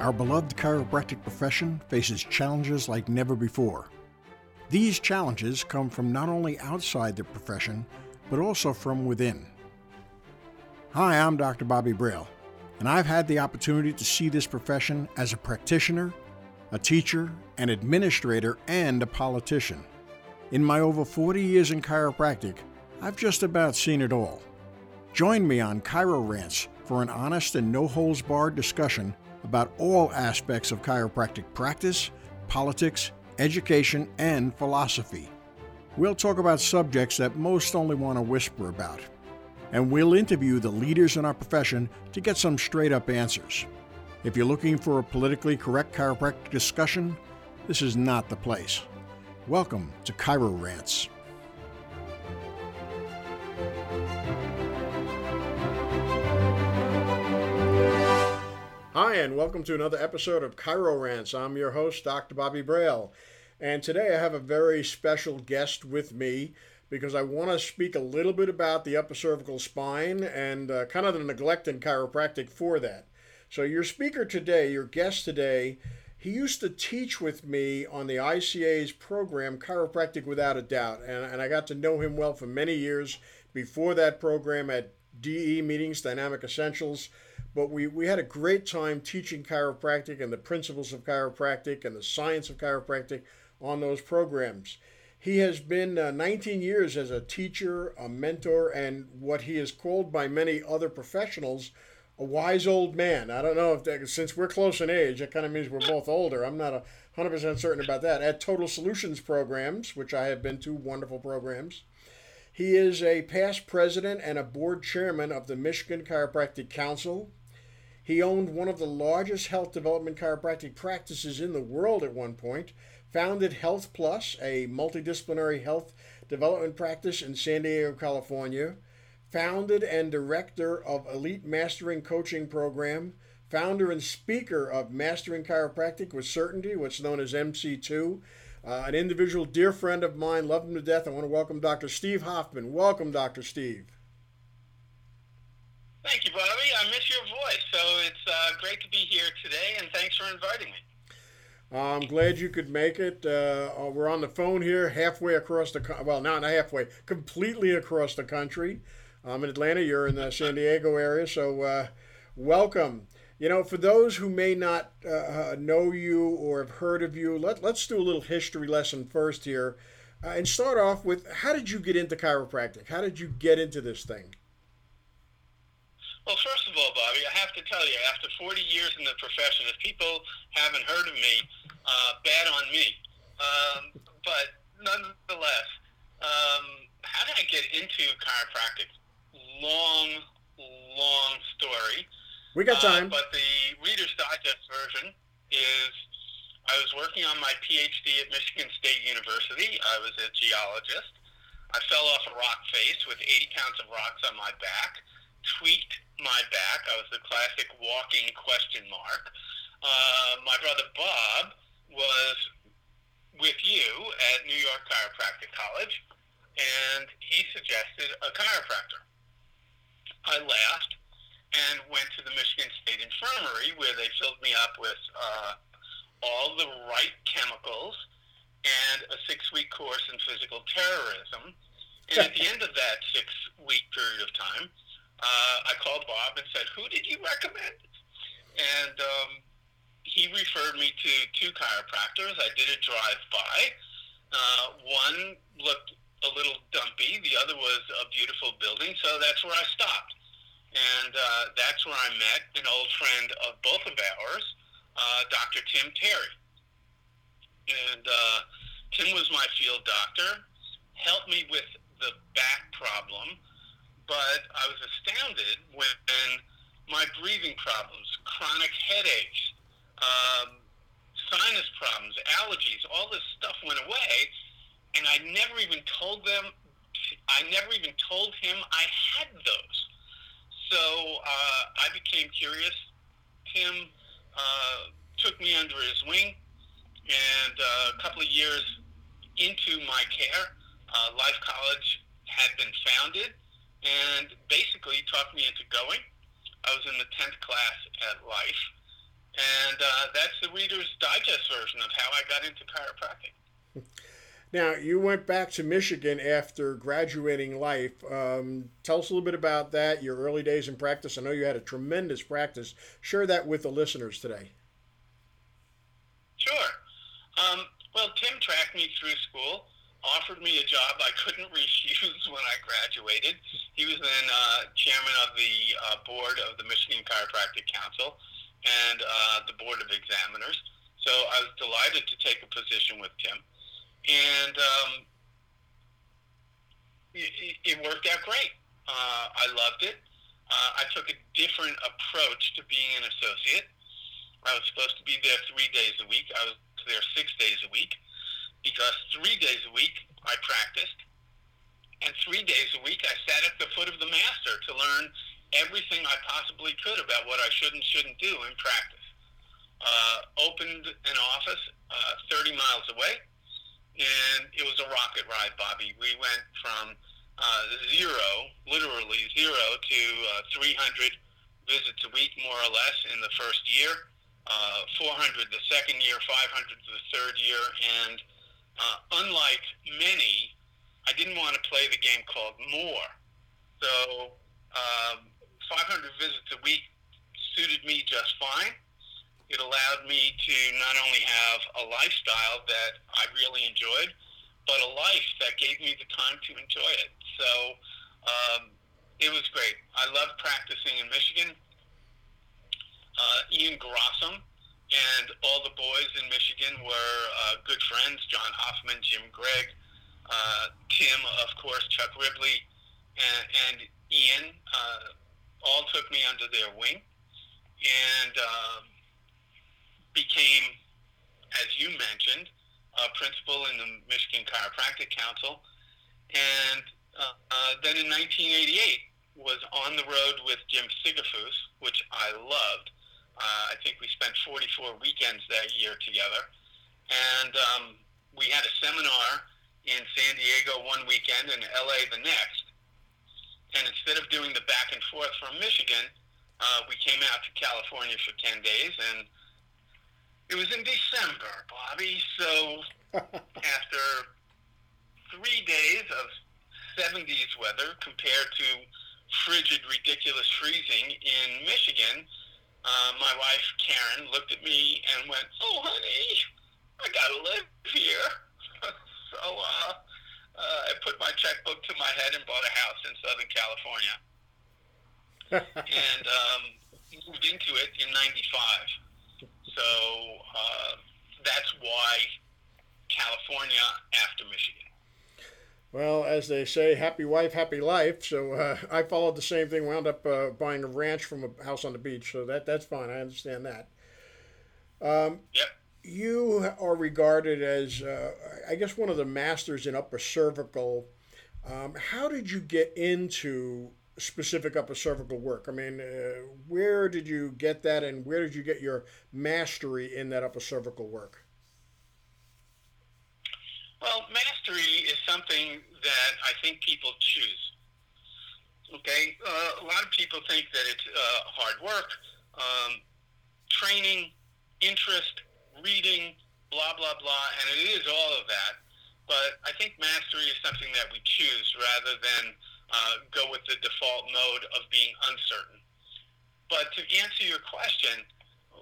Our beloved chiropractic profession faces challenges like never before. These challenges come from not only outside the profession, but also from within. Hi, I'm Dr. Bobby Braille, and I've had the opportunity to see this profession as a practitioner, a teacher, an administrator, and a politician. In my over 40 years in chiropractic, I've just about seen it all. Join me on Chiro Rants for an honest and no holds barred discussion about all aspects of chiropractic practice, politics, education, and philosophy. We'll talk about subjects that most only want to whisper about. And we'll interview the leaders in our profession to get some straight up answers. If you're looking for a politically correct chiropractic discussion, this is not the place. Welcome to Chiro Rants. Hi, and welcome to another episode of Chiro Rants. I'm your host, Dr. Bobby Braille. And today I have a very special guest with me because I want to speak a little bit about the upper cervical spine and uh, kind of the neglect in chiropractic for that. So, your speaker today, your guest today, he used to teach with me on the ICA's program, Chiropractic Without a Doubt. And, and I got to know him well for many years before that program at DE meetings, Dynamic Essentials. But we, we had a great time teaching chiropractic and the principles of chiropractic and the science of chiropractic on those programs. He has been uh, 19 years as a teacher, a mentor, and what he is called by many other professionals a wise old man. I don't know if that, since we're close in age, that kind of means we're both older. I'm not a 100% certain about that. At Total Solutions Programs, which I have been to, wonderful programs. He is a past president and a board chairman of the Michigan Chiropractic Council. He owned one of the largest health development chiropractic practices in the world at one point, founded Health Plus, a multidisciplinary health development practice in San Diego, California founded and director of Elite Mastering Coaching Program, founder and speaker of Mastering Chiropractic with Certainty, what's known as MC2. Uh, an individual dear friend of mine, love him to death. I want to welcome Dr. Steve Hoffman. Welcome, Dr. Steve. Thank you, Bobby. I miss your voice, so great to be here today, and thanks for inviting me. Uh, I'm glad you could make it. Uh, uh, we're on the phone here, halfway across the well, not halfway, completely across the country. I'm in Atlanta. You're in the San Diego area, so uh, welcome. You know, for those who may not uh, uh, know you or have heard of you, let, let's do a little history lesson first here, uh, and start off with how did you get into chiropractic? How did you get into this thing? Well, first all, Bobby, I have to tell you, after 40 years in the profession, if people haven't heard of me, uh, bad on me. Um, but nonetheless, um, how did I get into chiropractic? long, long story. We got time. Uh, but the Reader's Digest version is I was working on my PhD at Michigan State University. I was a geologist. I fell off a rock face with 80 pounds of rocks on my back, tweaked my back. I was the classic walking question mark. Uh, my brother Bob was with you at New York Chiropractic College, and he suggested a chiropractor. I laughed and went to the Michigan State Infirmary where they filled me up with uh, all the right chemicals and a six week course in physical terrorism. And at the end of that six week period of time, I called Bob and said, Who did you recommend? And um, he referred me to two chiropractors. I did a drive by. Uh, one looked a little dumpy. The other was a beautiful building, so that's where I stopped. And uh, that's where I met an old friend of both of ours, uh, Dr. Tim Terry. And uh, Tim was my field doctor, helped me with the back problem, but I was astounded when my breathing problems, chronic headaches, um, sinus problems, allergies, all this stuff went away and I never even told them. I never even told him I had those. So uh, I became curious. Tim uh, took me under his wing, and uh, a couple of years into my care, uh, Life College had been founded, and basically talked me into going. I was in the tenth class at Life, And uh, that's the Reader's Digest version of how I got into chiropractic. Now, you went back to Michigan after graduating life. Um, tell us a little bit about that, your early days in practice. I know you had a tremendous practice. Share that with the listeners today. Sure. Um, well, Tim tracked me through school, offered me a job I couldn't refuse when I graduated. He was then uh, chairman of the uh, board of the Michigan Chiropractic Council and uh, the board of examiners. So I was delighted to take a position with Tim and um, it, it, worked out great. Uh, I loved it. Uh, I took a different approach to being an associate. I was supposed to be there three days a week. I was there six days a week because three days a week I practiced, and three days a week I sat at the foot of the master to learn everything I possibly could about what I should and shouldn't do in practice. Uh, opened an office uh, 30 miles away and it was a rocket ride, Bobby. We went from uh, zero, literally zero, to uh, 300 visits a week, more or less, in the first year. Uh, 400 the second year, 500 the third year, and uh, unlike many, I didn't want to play the game called more. So um, 500 visits a week suited me just fine it allowed me to not only have a lifestyle that I really enjoyed, but a life that gave me the time to enjoy it. So um, it was great. I loved practicing in Michigan. Uh, Ian Grossum and all the boys in Michigan were uh, good friends. John Hoffman, Jim Gregg, uh, Tim, of course, Chuck Ribley, and, and Ian uh, all took me under their wing. And um, became, as you mentioned, a principal in the Michigan Chiropractic Council, and uh, uh, then in 1988 was on the road with Jim Sigafoose, which I loved. Uh, I think we spent 44 weekends that year together, and um, we had a seminar in San Diego one weekend and LA the next. And instead of doing the back and forth from Michigan, uh, we came out to California for 10 days and it was in December, Bobby. So after three days of 70s weather compared to frigid, ridiculous freezing in Michigan, uh, my wife Karen looked at me and went, "Oh, honey, I gotta live here." so uh, uh, I put my checkbook to my head and bought a house in Southern California, and um, moved into it in '95. So uh, that's why California after Michigan. Well, as they say, happy wife, happy life. So uh, I followed the same thing. Wound up uh, buying a ranch from a house on the beach. So that that's fine. I understand that. Um, yep. You are regarded as, uh, I guess, one of the masters in upper cervical. Um, how did you get into specific upper cervical work? I mean, uh, where did you get that, and where did you get your mastery in that upper cervical work? Well, mastery is something that I think people choose. Okay, uh, a lot of people think that it's uh, hard work, um, training, interest, reading, blah blah blah, and it is all of that. But I think mastery is something that we choose rather than uh, go with the default mode of being uncertain. But to answer your question,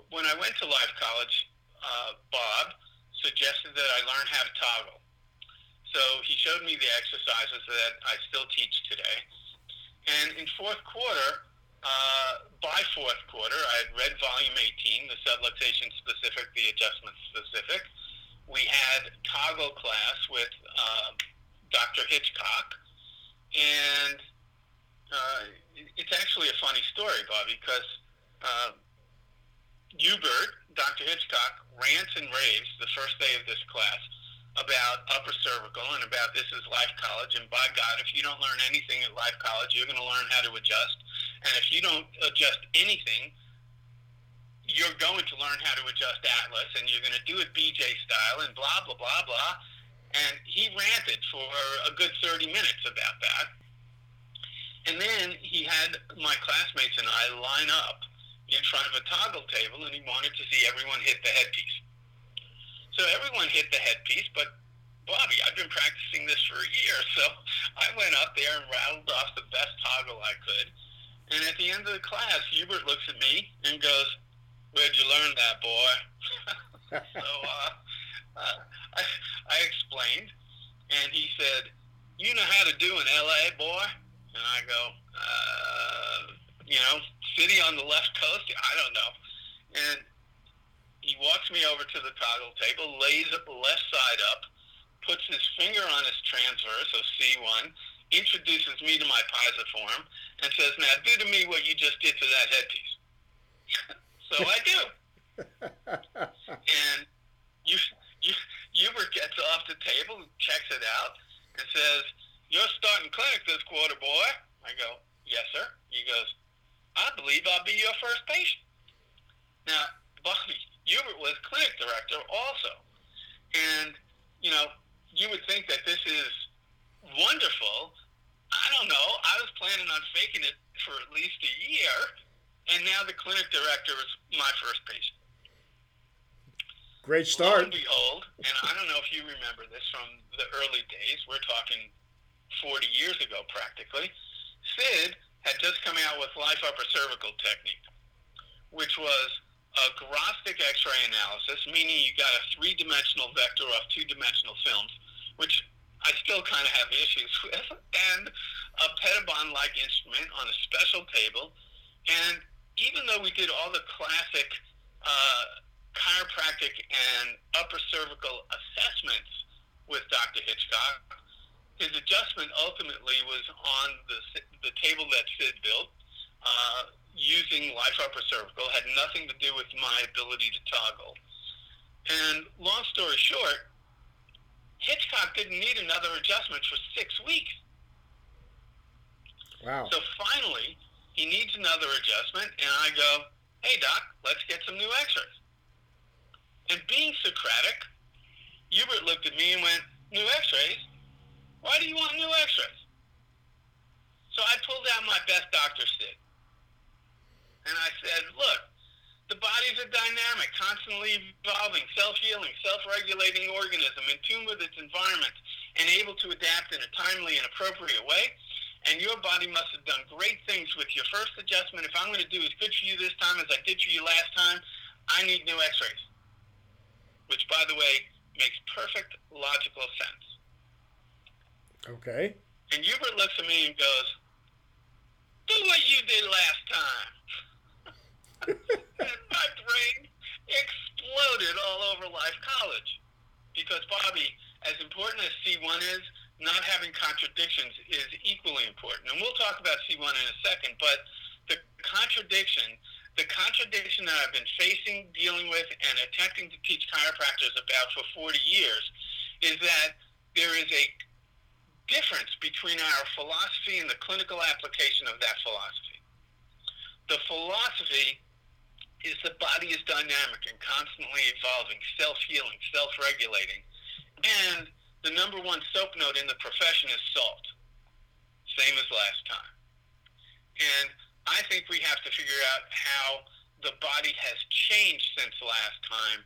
when I went to Life College, uh, Bob suggested that I learn how to toggle. So he showed me the exercises that I still teach today. And in fourth quarter, uh, by fourth quarter, I had read volume 18, the subluxation specific, the adjustment specific. We had toggle class with uh, Dr. Hitchcock, and uh, it's actually a funny story, Bobby, because uh, Hubert, Dr. Hitchcock, rants and raves the first day of this class about upper cervical and about this is life college. And by God, if you don't learn anything at life college, you're going to learn how to adjust. And if you don't adjust anything, you're going to learn how to adjust Atlas and you're going to do it BJ style and blah, blah, blah, blah. And he ranted for a good 30 minutes about that. And then he had my classmates and I line up in front of a toggle table, and he wanted to see everyone hit the headpiece. So everyone hit the headpiece, but Bobby, I've been practicing this for a year, so I went up there and rattled off the best toggle I could. And at the end of the class, Hubert looks at me and goes, "Where'd you learn that, boy?" so uh, uh, I, I explained, and he said, "You know how to do an LA, boy?" And I go, uh, "You know, city on the left coast? I don't know." And he walks me over to the toggle table, lays the left side up puts his finger on his transverse, so C1, introduces me to my form, and says, now do to me what you just did to that headpiece. so I do. and you, you, Hubert gets off the table, checks it out, and says, you're starting clinic this quarter, boy. I go, yes, sir. He goes, I believe I'll be your first patient. Now, Bobby, Hubert was clinic director also. And, you know, you would think that this is wonderful. I don't know. I was planning on faking it for at least a year, and now the clinic director is my first patient. Great start. Lo and behold, and I don't know if you remember this from the early days. We're talking 40 years ago, practically. Sid had just come out with life upper cervical technique, which was a grostic X-ray analysis, meaning you got a three-dimensional vector off two-dimensional films, which I still kind of have issues with, and a Pettibon-like instrument on a special table. And even though we did all the classic uh, chiropractic and upper cervical assessments with Dr. Hitchcock, his adjustment ultimately was on the, the table that Sid built. Uh, using life upper cervical had nothing to do with my ability to toggle. And long story short, Hitchcock didn't need another adjustment for six weeks. Wow. So finally, he needs another adjustment, and I go, hey, doc, let's get some new x-rays. And being Socratic, Hubert looked at me and went, new x-rays? Why do you want new x-rays? So I pulled out my best doctor Sid. And I said, look, the body's a dynamic, constantly evolving, self-healing, self-regulating organism in tune with its environment and able to adapt in a timely and appropriate way. And your body must have done great things with your first adjustment. If I'm going to do as good for you this time as I did for you last time, I need new x-rays. Which, by the way, makes perfect logical sense. Okay. And Hubert looks at me and goes, do what you did last time my brain exploded all over Life College. Because, Bobby, as important as C1 is, not having contradictions is equally important. And we'll talk about C1 in a second, but the contradiction, the contradiction that I've been facing, dealing with, and attempting to teach chiropractors about for 40 years is that there is a difference between our philosophy and the clinical application of that philosophy. The philosophy is the body is dynamic and constantly evolving, self-healing, self-regulating. And the number one soap note in the profession is salt. Same as last time. And I think we have to figure out how the body has changed since last time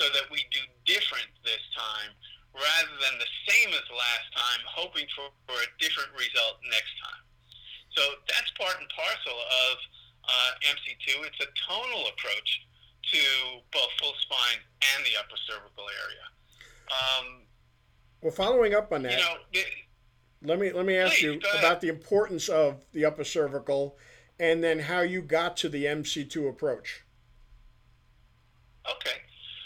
so that we do different this time rather than the same as last time, hoping for, for a different result next time. So that's part and parcel of uh, MC2. It's a tonal approach to both full spine and the upper cervical area. Um, well, following up on that, you know, it, let me let me ask please, you about the importance of the upper cervical, and then how you got to the MC2 approach. Okay,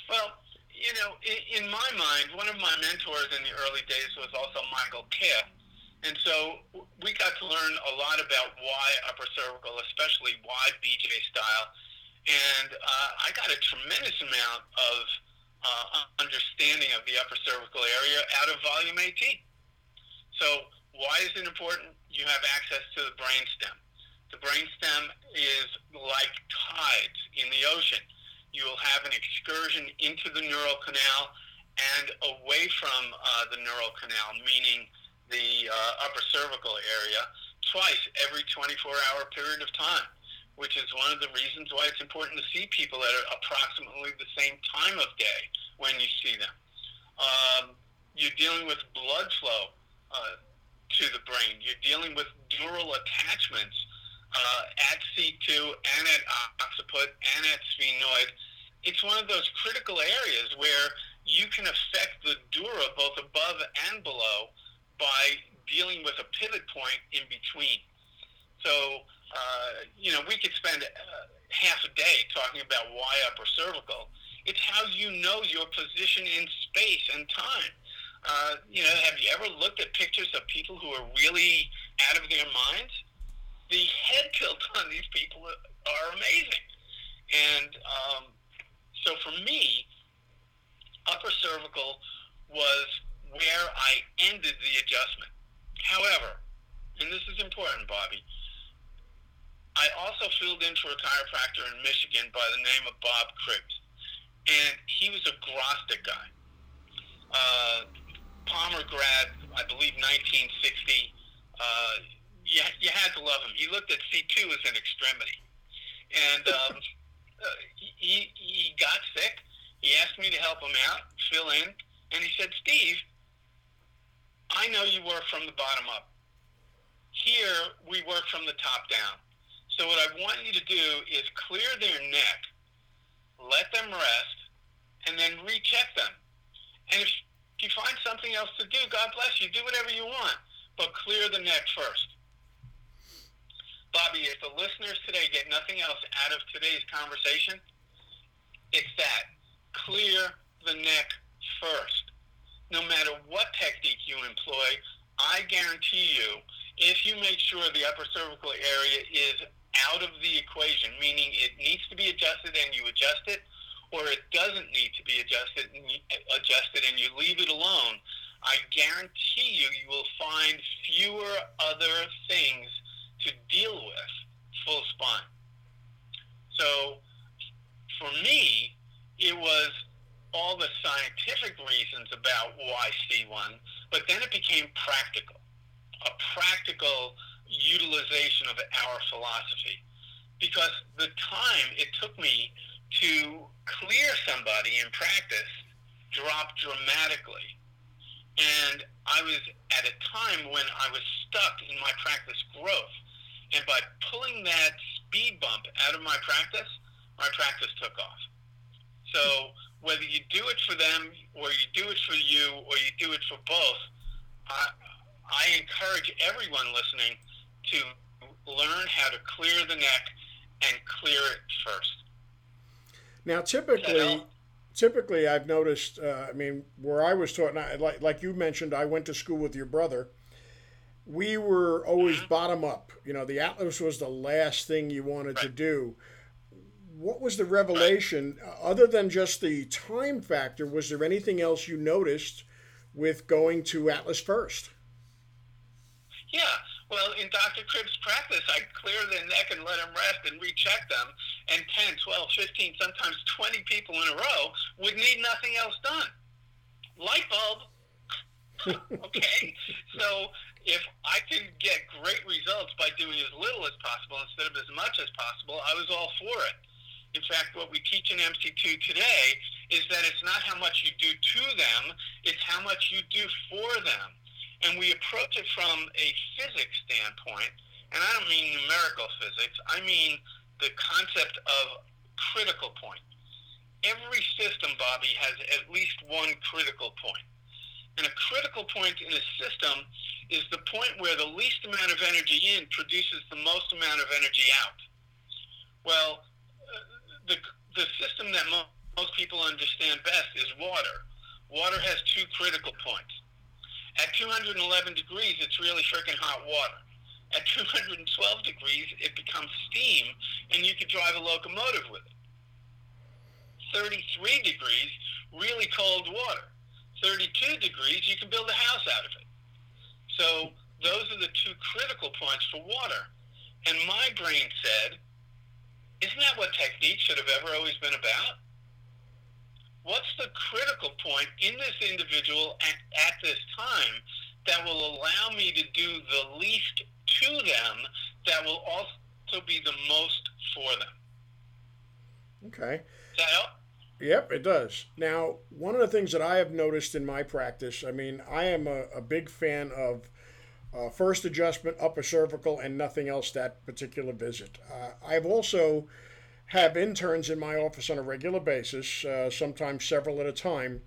well, you know, in, in my mind, one of my mentors in the early days was also Michael Kiff and so we got to learn a lot about why upper cervical, especially why BJ style. And uh, I got a tremendous amount of uh, understanding of the upper cervical area out of volume 18. So why is it important? You have access to the brainstem. The brainstem is like tides in the ocean. You will have an excursion into the neural canal and away from uh, the neural canal, meaning the uh, upper cervical area twice every 24 hour period of time, which is one of the reasons why it's important to see people at approximately the same time of day when you see them. Um, you're dealing with blood flow uh, to the brain. You're dealing with neural attachments uh, at C2 and at occiput and at sphenoid. It's one of those critical areas where you can affect the dura both above and below by dealing with a pivot point in between. So uh, you know, we could spend uh, half a day talking about why upper cervical. It's how you know your position in space and time. Uh, you know, have you ever looked at pictures of people who are really out of their minds? The head tilt on these people are amazing. And um, so for me, upper cervical was where I ended the adjustment. However, and this is important, Bobby, I also filled in for a chiropractor in Michigan by the name of Bob Cribbs, and he was a Grostic guy. Uh, Palmer grad, I believe 1960. Uh, you, you had to love him. He looked at C2 as an extremity. And um, uh, he, he got sick. He asked me to help him out, fill in, and he said, Steve, I know you work from the bottom up. Here, we work from the top down. So what I want you to do is clear their neck, let them rest, and then recheck them. And if you find something else to do, God bless you. Do whatever you want, but clear the neck first. Bobby, if the listeners today get nothing else out of today's conversation, it's that. Clear the neck first. No matter what technique you employ, I guarantee you, if you make sure the upper cervical area is out of the equation, meaning it needs to be adjusted and you adjust it, or it doesn't need to be adjusted and you, adjusted and you leave it alone, I guarantee you you will find fewer other things to deal with full spine. So for me, it was all the scientific reasons about why C1, but then it became practical. A practical utilization of our philosophy because the time it took me to clear somebody in practice dropped dramatically. And I was at a time when I was stuck in my practice growth. And by pulling that speed bump out of my practice, my practice took off. So whether you do it for them or you do it for you or you do it for both, I, I encourage everyone listening to learn how to clear the neck and clear it first. Now, typically, typically, I've noticed. Uh, I mean, where I was taught, like like you mentioned, I went to school with your brother. We were always mm-hmm. bottom up. You know, the Atlas was the last thing you wanted right. to do. What was the revelation, uh, other than just the time factor? Was there anything else you noticed with going to Atlas first? Yeah. Well, in Dr. Cribb's practice, I clear their neck and let them rest and recheck them. And 10, 12, 15, sometimes 20 people in a row would need nothing else done. Light bulb. okay? so if I can get great results by doing as little as possible instead of as much as possible, I was all for it. In fact, what we teach in MC2 today is that it's not how much you do to them, it's how much you do for them and we approach it from a physics standpoint, and I don't mean numerical physics, I mean the concept of critical point. Every system, Bobby, has at least one critical point. And a critical point in a system is the point where the least amount of energy in produces the most amount of energy out. Well, the, the system that mo- most people understand best is water. Water has two critical points. At 211 degrees, it's really freaking hot water. At 212 degrees, it becomes steam, and you could drive a locomotive with it. 33 degrees, really cold water. 32 degrees, you can build a house out of it. So those are the two critical points for water. And my brain said, isn't that what technique should have ever always been about? what's the critical point in this individual at, at this time that will allow me to do the least to them that will also be the most for them. Okay. Does that help? Yep, it does. Now, one of the things that I have noticed in my practice, I mean, I am a, a big fan of uh, first adjustment, upper cervical, and nothing else that particular visit. Uh, I've also have interns in my office on a regular basis, uh, sometimes several at a time,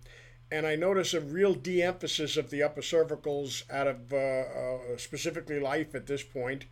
and I notice a real de-emphasis of the upper cervicals out of uh, uh, specifically life at this point.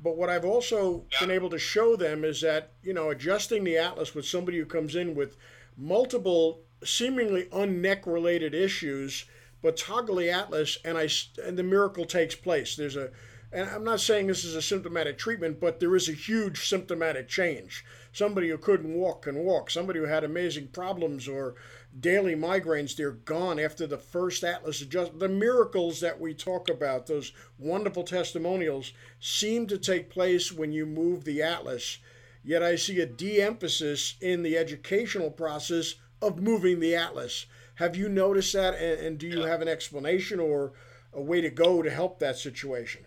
But what I've also yeah. been able to show them is that you know adjusting the atlas with somebody who comes in with multiple seemingly unneck related issues, but toggle the atlas and I and the miracle takes place. There's a and I'm not saying this is a symptomatic treatment, but there is a huge symptomatic change. Somebody who couldn't walk can walk. Somebody who had amazing problems or daily migraines, they're gone after the first Atlas adjustment. The miracles that we talk about, those wonderful testimonials, seem to take place when you move the Atlas Yet I see a de emphasis in the educational process of moving the atlas. Have you noticed that, and, and do you have an explanation or a way to go to help that situation?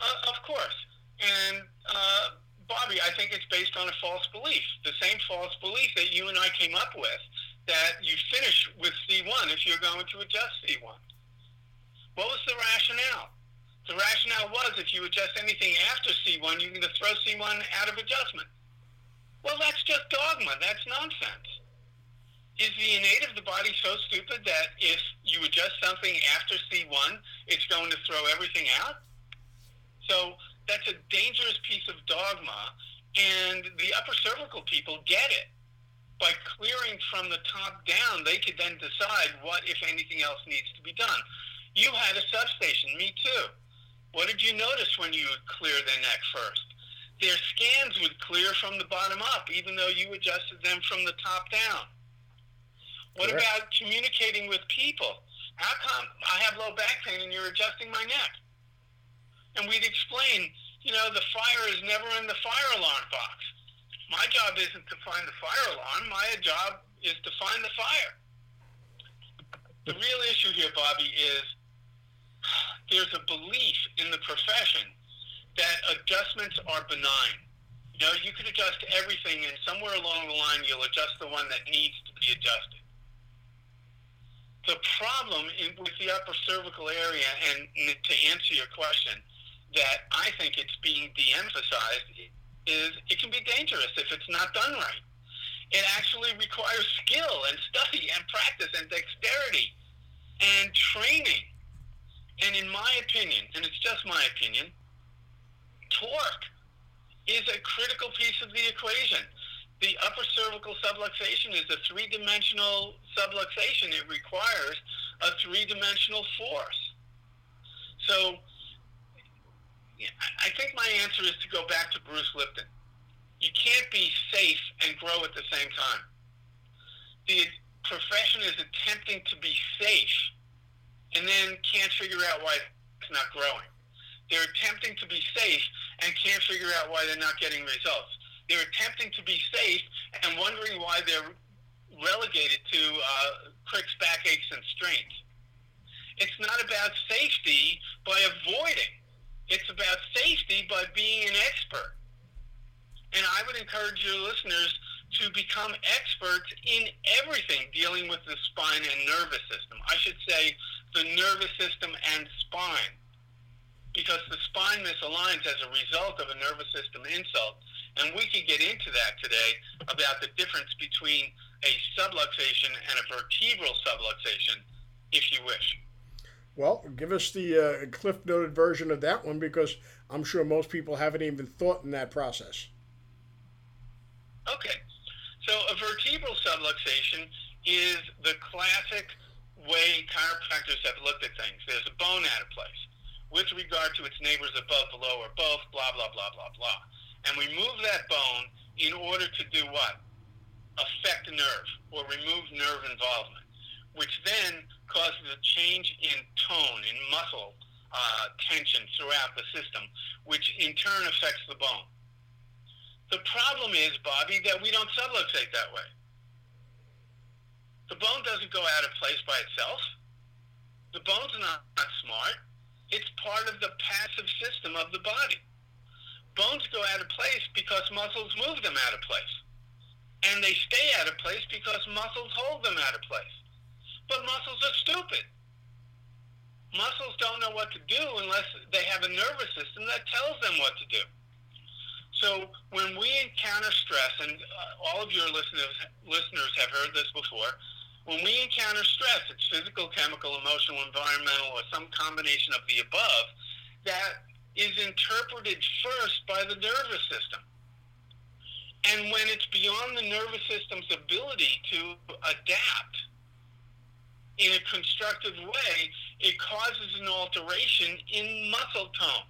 Uh, of course. And uh, Bobby, I think it's based on a false belief. The same false belief that you and I came up with that you finish with C1 if you're going to adjust C1. What was the rationale? The rationale was if you adjust anything after C1, you're going to throw C1 out of adjustment. Well, that's just dogma. That's nonsense. Is the innate of the body so stupid that if you adjust something after C1, it's going to throw everything out? So that's a dangerous piece of dogma, and the upper cervical people get it. By clearing from the top down, they could then decide what, if anything else, needs to be done. You had a substation, me too. What did you notice when you would clear their neck first? Their scans would clear from the bottom up, even though you adjusted them from the top down. What Correct. about communicating with people? How come I have low back pain and you're adjusting my neck? And we'd explain, you know, the fire is never in the fire alarm box. My job isn't to find the fire alarm. My job is to find the fire. The real issue here, Bobby, is there's a belief in the profession that adjustments are benign. You know, you could adjust everything, and somewhere along the line, you'll adjust the one that needs to be adjusted. The problem in, with the upper cervical area, and to answer your question, that I think it's being de-emphasized is it can be dangerous if it's not done right. It actually requires skill and study and practice and dexterity and training and in my opinion, and it's just my opinion, torque is a critical piece of the equation. The upper cervical subluxation is a three-dimensional subluxation. It requires a three-dimensional force. So I think my answer is to go back to Bruce Lipton. You can't be safe and grow at the same time. The profession is attempting to be safe and then can't figure out why it's not growing. They're attempting to be safe and can't figure out why they're not getting results. They're attempting to be safe and wondering why they're relegated to uh, cricks, backaches, and strains. It's not about safety by avoiding. It's about safety by being an expert. And I would encourage your listeners to become experts in everything dealing with the spine and nervous system. I should say the nervous system and spine because the spine misaligns as a result of a nervous system insult. And we can get into that today about the difference between a subluxation and a vertebral subluxation, if you wish. Well, give us the uh, cliff noted version of that one because I'm sure most people haven't even thought in that process. Okay. So a vertebral subluxation is the classic way chiropractors have looked at things. There's a bone out of place with regard to its neighbors above, below, or both, blah, blah, blah, blah, blah. And we move that bone in order to do what? Affect nerve or remove nerve involvement, which then causes a change in tone, in muscle uh, tension throughout the system, which in turn affects the bone. The problem is, Bobby, that we don't subluxate that way. The bone doesn't go out of place by itself. The bone's not, not smart. It's part of the passive system of the body. Bones go out of place because muscles move them out of place. And they stay out of place because muscles hold them out of place. But muscles are stupid. Muscles don't know what to do unless they have a nervous system that tells them what to do. So when we encounter stress, and uh, all of your listeners listeners have heard this before, when we encounter stress, it's physical, chemical, emotional, environmental, or some combination of the above, that is interpreted first by the nervous system. And when it's beyond the nervous system's ability to adapt in a constructive way, it causes an alteration in muscle tone,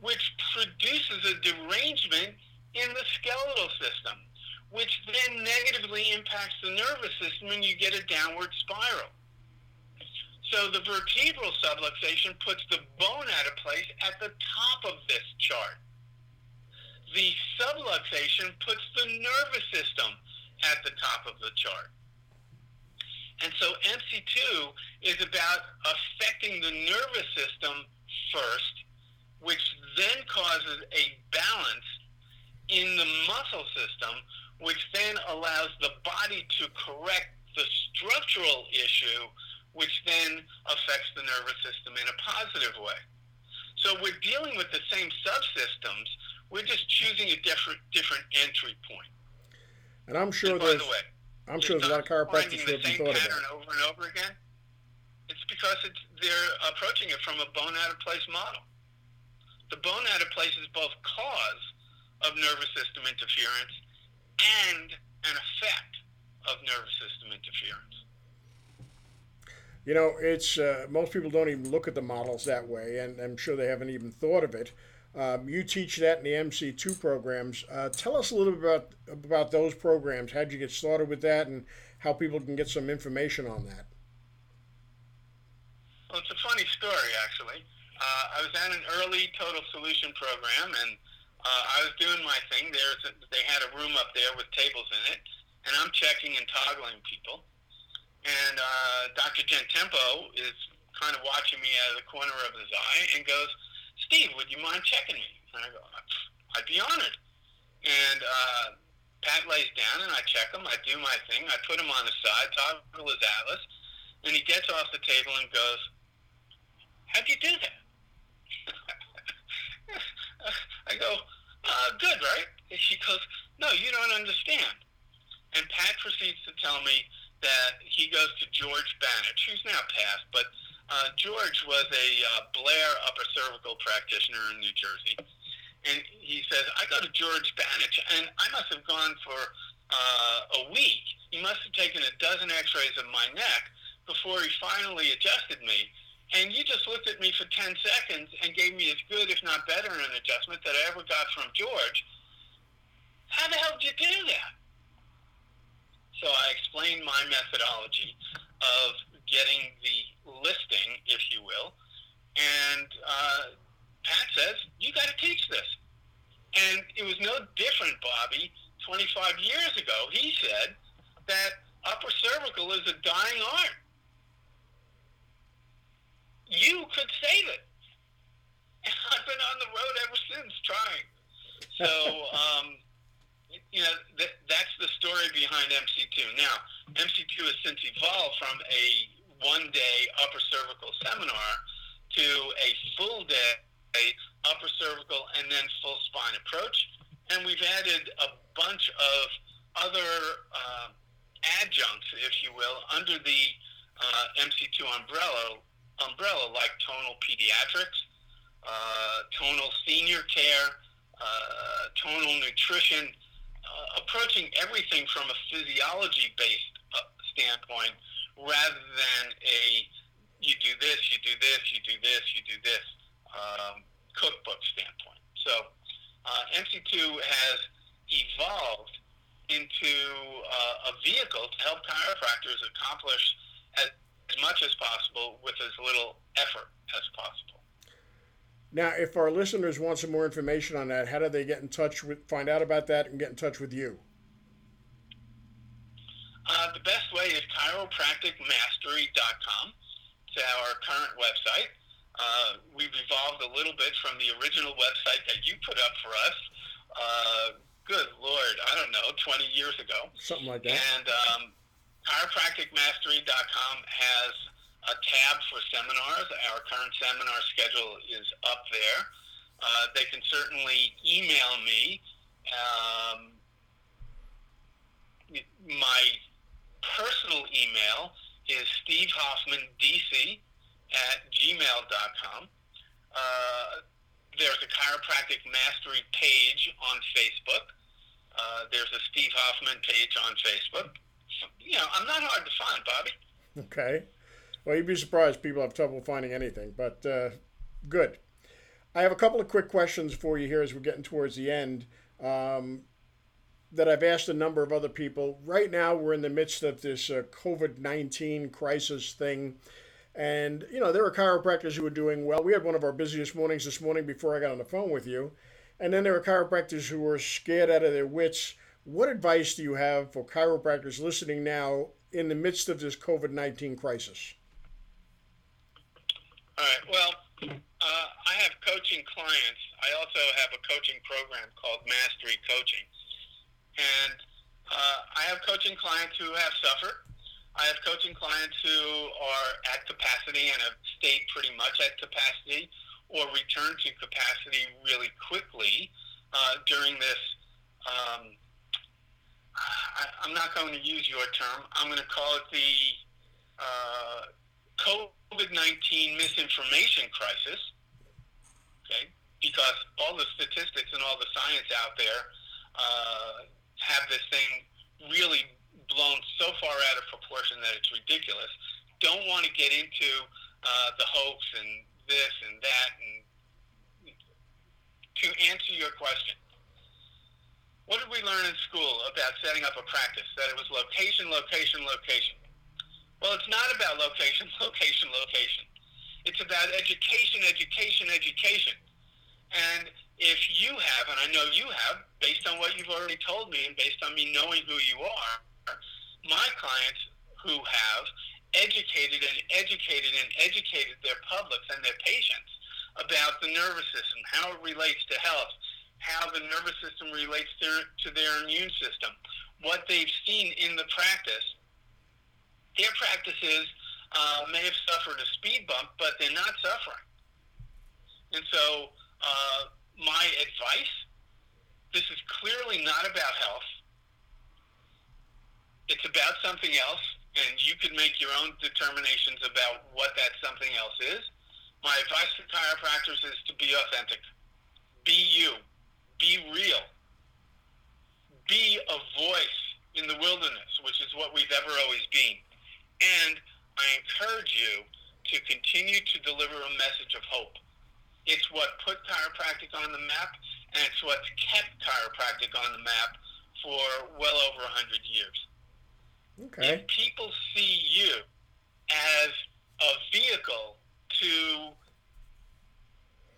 which produces a derangement in the skeletal system, which then negatively impacts the nervous system and you get a downward spiral. So the vertebral subluxation puts the bone out of place at the top of this chart. The subluxation puts the nervous system at the top of the chart. And so MC2 is about affecting the nervous system first, which then causes a balance in the muscle system, which then allows the body to correct the structural issue, which then affects the nervous system in a positive way. So we're dealing with the same subsystems, we're just choosing a different different entry point. And I'm sure and by the way, I'm sure there's a lot of chiropractors who have the same pattern over and over again. It's because it's, they're approaching it from a bone out of place model. The bone out of place is both cause of nervous system interference and an effect of nervous system interference. You know, it's uh, most people don't even look at the models that way, and I'm sure they haven't even thought of it. Um, you teach that in the MC2 programs. Uh, tell us a little bit about about those programs. How'd you get started with that, and how people can get some information on that? Well, it's a funny story, actually. Uh, I was at an early total solution program, and uh, I was doing my thing. There's they had a room up there with tables in it, and I'm checking and toggling people. And uh, Dr. Gentempo is kind of watching me out of the corner of his eye and goes, Steve, would you mind checking me? And I go, I'd be honored. And uh, Pat lays down and I check him. I do my thing. I put him on the side, toggle his atlas, and he gets off the table and goes, How'd you do that? I go, uh, good, right? And she goes, no, you don't understand. And Pat proceeds to tell me that he goes to George Banich, who's now passed, but uh, George was a uh, Blair upper cervical practitioner in New Jersey. And he says, I go to George Banich, and I must have gone for uh, a week. He must have taken a dozen x rays of my neck before he finally adjusted me. And you just looked at me for 10 seconds and gave me as good, if not better, an adjustment that I ever got from George. How the hell did you do that? So I explained my methodology of getting the listing, if you will. And uh, Pat says, you got to teach this. And it was no different, Bobby. 25 years ago, he said that upper cervical is a dying art. You could save it. And I've been on the road ever since trying. So, um, you know, that, that's the story behind MC2. Now, MC2 has since evolved from a one day upper cervical seminar to a full day upper cervical and then full spine approach. And we've added a bunch of other uh, adjuncts, if you will, under the uh, MC2 umbrella, umbrella like tonal pediatrics, uh, tonal senior care, uh, tonal nutrition, approaching everything from a physiology based uh, standpoint rather than a you do this, you do this, you do this, you do this um, cookbook standpoint. So uh, MC2 has evolved into uh, a vehicle to help chiropractors accomplish as, as much as possible with as little effort as possible. Now, if our listeners want some more information on that, how do they get in touch with, find out about that, and get in touch with you? Uh, the best way is chiropracticmastery.com. It's our current website. Uh, we've evolved a little bit from the original website that you put up for us uh, good lord, I don't know, 20 years ago. Something like that. And um, chiropracticmastery.com has a tab for seminars. Our current seminar schedule is up there. Uh, they can certainly email me. Um, my personal email is Steve Hoffman, DC at gmail.com. Uh, there's a chiropractic mastery page on Facebook. Uh, there's a Steve Hoffman page on Facebook. You know, I'm not hard to find, Bobby. Okay. Well, you'd be surprised people have trouble finding anything, but uh, good. I have a couple of quick questions for you here as we're getting towards the end um, that I've asked a number of other people. Right now, we're in the midst of this uh, COVID 19 crisis thing. And, you know, there are chiropractors who are doing well. We had one of our busiest mornings this morning before I got on the phone with you. And then there are chiropractors who are scared out of their wits. What advice do you have for chiropractors listening now in the midst of this COVID 19 crisis? All right. Well, uh, I have coaching clients. I also have a coaching program called Mastery Coaching. And uh, I have coaching clients who have suffered. I have coaching clients who are at capacity and have stayed pretty much at capacity or returned to capacity really quickly uh, during this. Um, I, am not going to use your term. I'm going to call it the uh, COVID 19 misinformation crisis. Okay? Because all the statistics and all the science out there uh, have this thing really blown so far out of proportion that it's ridiculous. Don't want to get into uh, the hoax and this and that. And to answer your question, what did we learn in school about setting up a practice? That it was location, location, location. Well, it's not about location, location, location. It's about education, education, education. And if you have, and I know you have, based on what you've already told me and based on me knowing who you are, my clients who have educated and educated and educated their publics and their patients about the nervous system, how it relates to health, how the nervous system relates to, to their immune system, what they've seen in the practice. Their practices uh, may have suffered a speed bump, but they're not suffering. And so, uh, my advice this is clearly not about health it's about something else, and you can make your own determinations about what that something else is. My advice to chiropractors is to be authentic. Be you. Be real. Be a voice in the wilderness, which is what we've ever always been. And I encourage you to continue to deliver a message of hope. It's what put chiropractic on the map, and it's what's kept chiropractic on the map for well over 100 years. Okay. If people see you as a vehicle to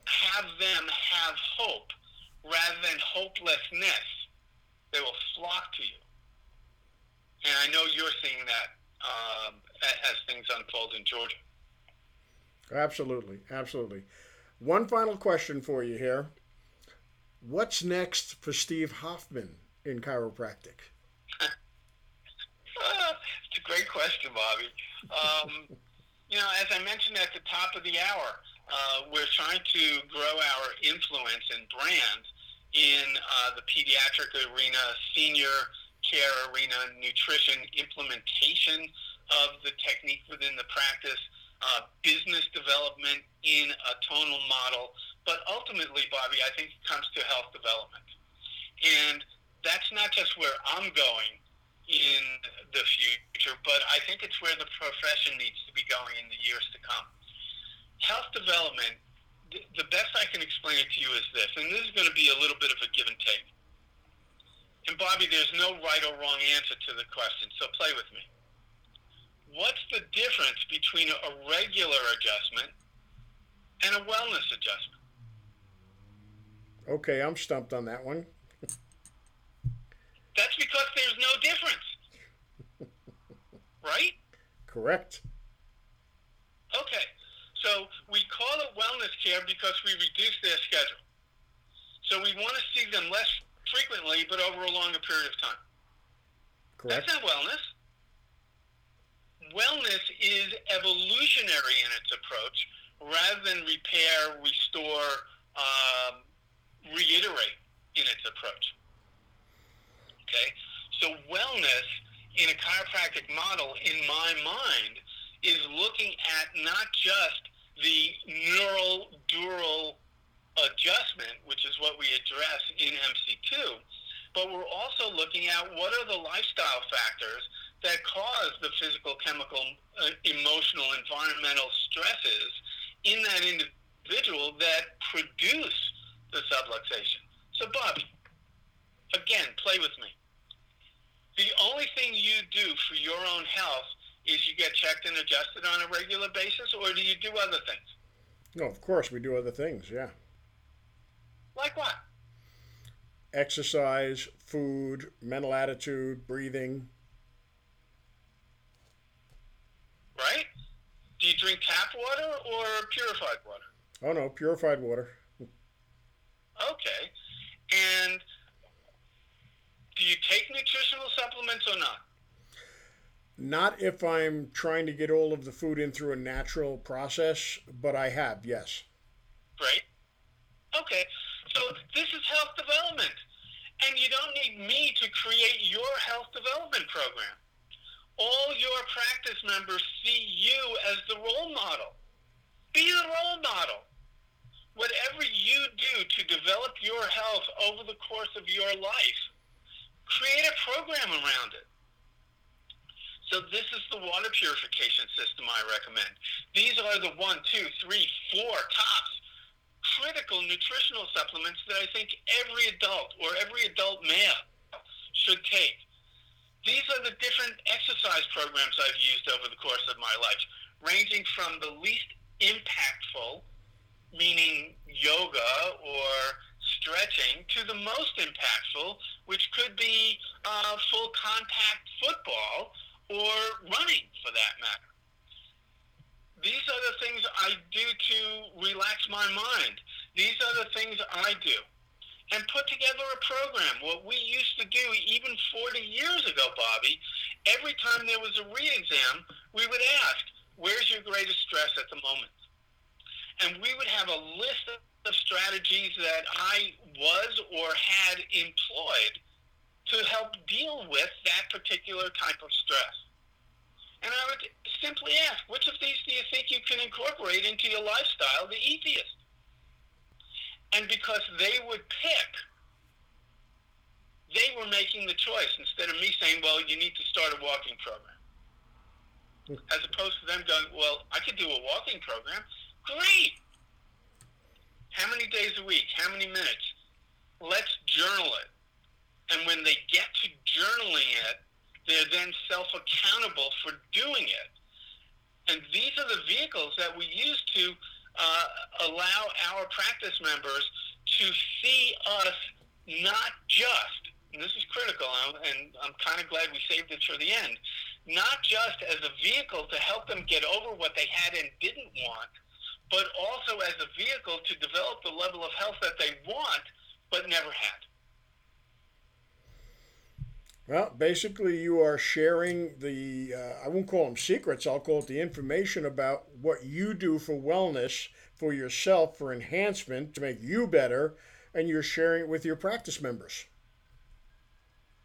have them have hope rather than hopelessness, they will flock to you. And I know you're seeing that um, as things unfold in Georgia. Absolutely, absolutely. One final question for you here. What's next for Steve Hoffman in chiropractic? it's a great question, Bobby. Um, you know, as I mentioned at the top of the hour, uh, we're trying to grow our influence and brand in uh, the pediatric arena, senior care arena, nutrition implementation of the technique within the practice, uh, business development in a tonal model. But ultimately, Bobby, I think it comes to health development. And that's not just where I'm going in the future, but I think it's where the profession needs to be going in the years to come. Health development, the best I can explain it to you is this, and this is going to be a little bit of a give and take. And Bobby, there's no right or wrong answer to the question, so play with me. What's the difference between a regular adjustment and a wellness adjustment? Okay, I'm stumped on that one. That's because there's no difference. right? Correct. Okay. So we call it wellness care because we reduce their schedule. So we want to see them less frequently, but over a longer period of time. Correct. That's not wellness. Wellness is evolutionary in its approach rather than repair, restore, um, reiterate in its approach. Okay? So, wellness in a chiropractic model, in my mind, is looking at not just the neural dural adjustment, which is what we address in MC2, but we're also looking at what are the lifestyle factors that cause the physical, chemical, uh, emotional, environmental stresses in that individual that produce the subluxation. So, Bobby, again, play with me. The only thing you do for your own health is you get checked and adjusted on a regular basis, or do you do other things? No, of course we do other things. Yeah. Like what? Exercise, food, mental attitude, breathing. Right? Do you drink tap water or purified water? Oh no, purified water. Okay. And do you take nutritional supplements or not? Not if I'm trying to get all of the food in through a natural process, but I have, yes. Great. Okay. So this is health development. And you don't need me to create your health development program. All your practice members see you as the role model. Be the role model. Whatever you do to develop your health over the course of your life, create a program around it. So this is the water purification system I recommend. These are the one, two, three, four tops critical nutritional supplements that I think every adult or every adult male should take. These are the different exercise programs I've used over the course of my life, ranging from the least impactful, meaning yoga or stretching, to the most impactful, which could be uh, full contact football or running for that matter. These are the things I do to relax my mind. These are the things I do. And put together a program. What we used to do even 40 years ago, Bobby, every time there was a re-exam, we would ask, where's your greatest stress at the moment? And we would have a list of strategies that I was or had employed to help deal with that particular type of stress. And I would simply ask, which of these do you think you can incorporate into your lifestyle the easiest? And because they would pick, they were making the choice instead of me saying, well, you need to start a walking program. Hmm. As opposed to them going, well, I could do a walking program. Great. How many days a week? How many minutes? Let's journal it. And when they get to journaling it, they're then self-accountable for doing it. And these are the vehicles that we use to uh, allow our practice members to see us not just, and this is critical, and I'm kind of glad we saved it for the end, not just as a vehicle to help them get over what they had and didn't want, but also as a vehicle to develop the level of health that they want but never had. Well, basically, you are sharing the, uh, I won't call them secrets, I'll call it the information about what you do for wellness, for yourself, for enhancement, to make you better, and you're sharing it with your practice members.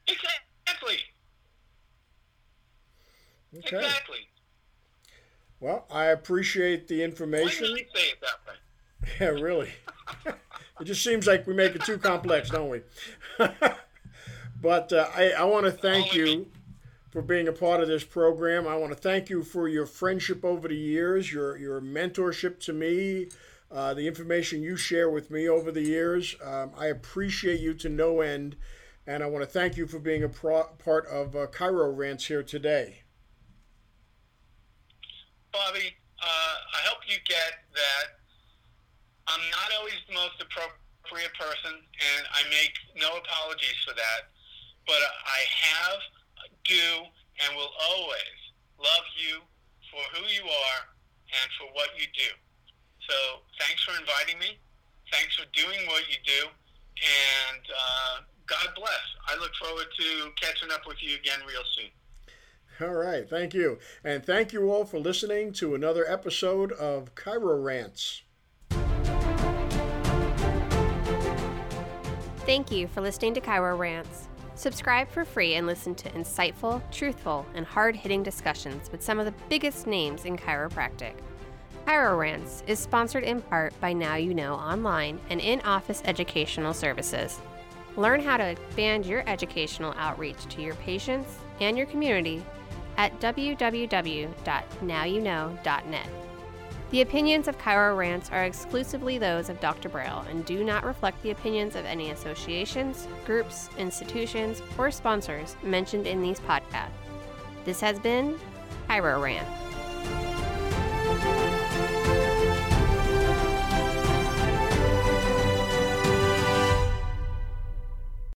Exactly. Okay. Exactly. Well, I appreciate the information. Why did I say it that way? Yeah, really. it just seems like we make it too complex, don't we? But uh, I, I want to thank you for being a part of this program. I want to thank you for your friendship over the years, your, your mentorship to me, uh, the information you share with me over the years. Um, I appreciate you to no end, and I want to thank you for being a pro- part of uh, Chiro Rants here today. Bobby, uh, I hope you get that I'm not always the most appropriate person, and I make no apologies for that but I have, do, and will always love you for who you are and for what you do. So thanks for inviting me. Thanks for doing what you do. And uh, God bless. I look forward to catching up with you again real soon. All right, thank you. And thank you all for listening to another episode of Chiro Rants. Thank you for listening to Chiro Rants. Subscribe for free and listen to insightful, truthful, and hard hitting discussions with some of the biggest names in chiropractic. Chiro Rants is sponsored in part by Now You Know online and in office educational services. Learn how to expand your educational outreach to your patients and your community at www.nowyouknow.net. The opinions of Chiro Rants are exclusively those of Dr. Braille and do not reflect the opinions of any associations, groups, institutions, or sponsors mentioned in these podcasts. This has been Chiro Rant.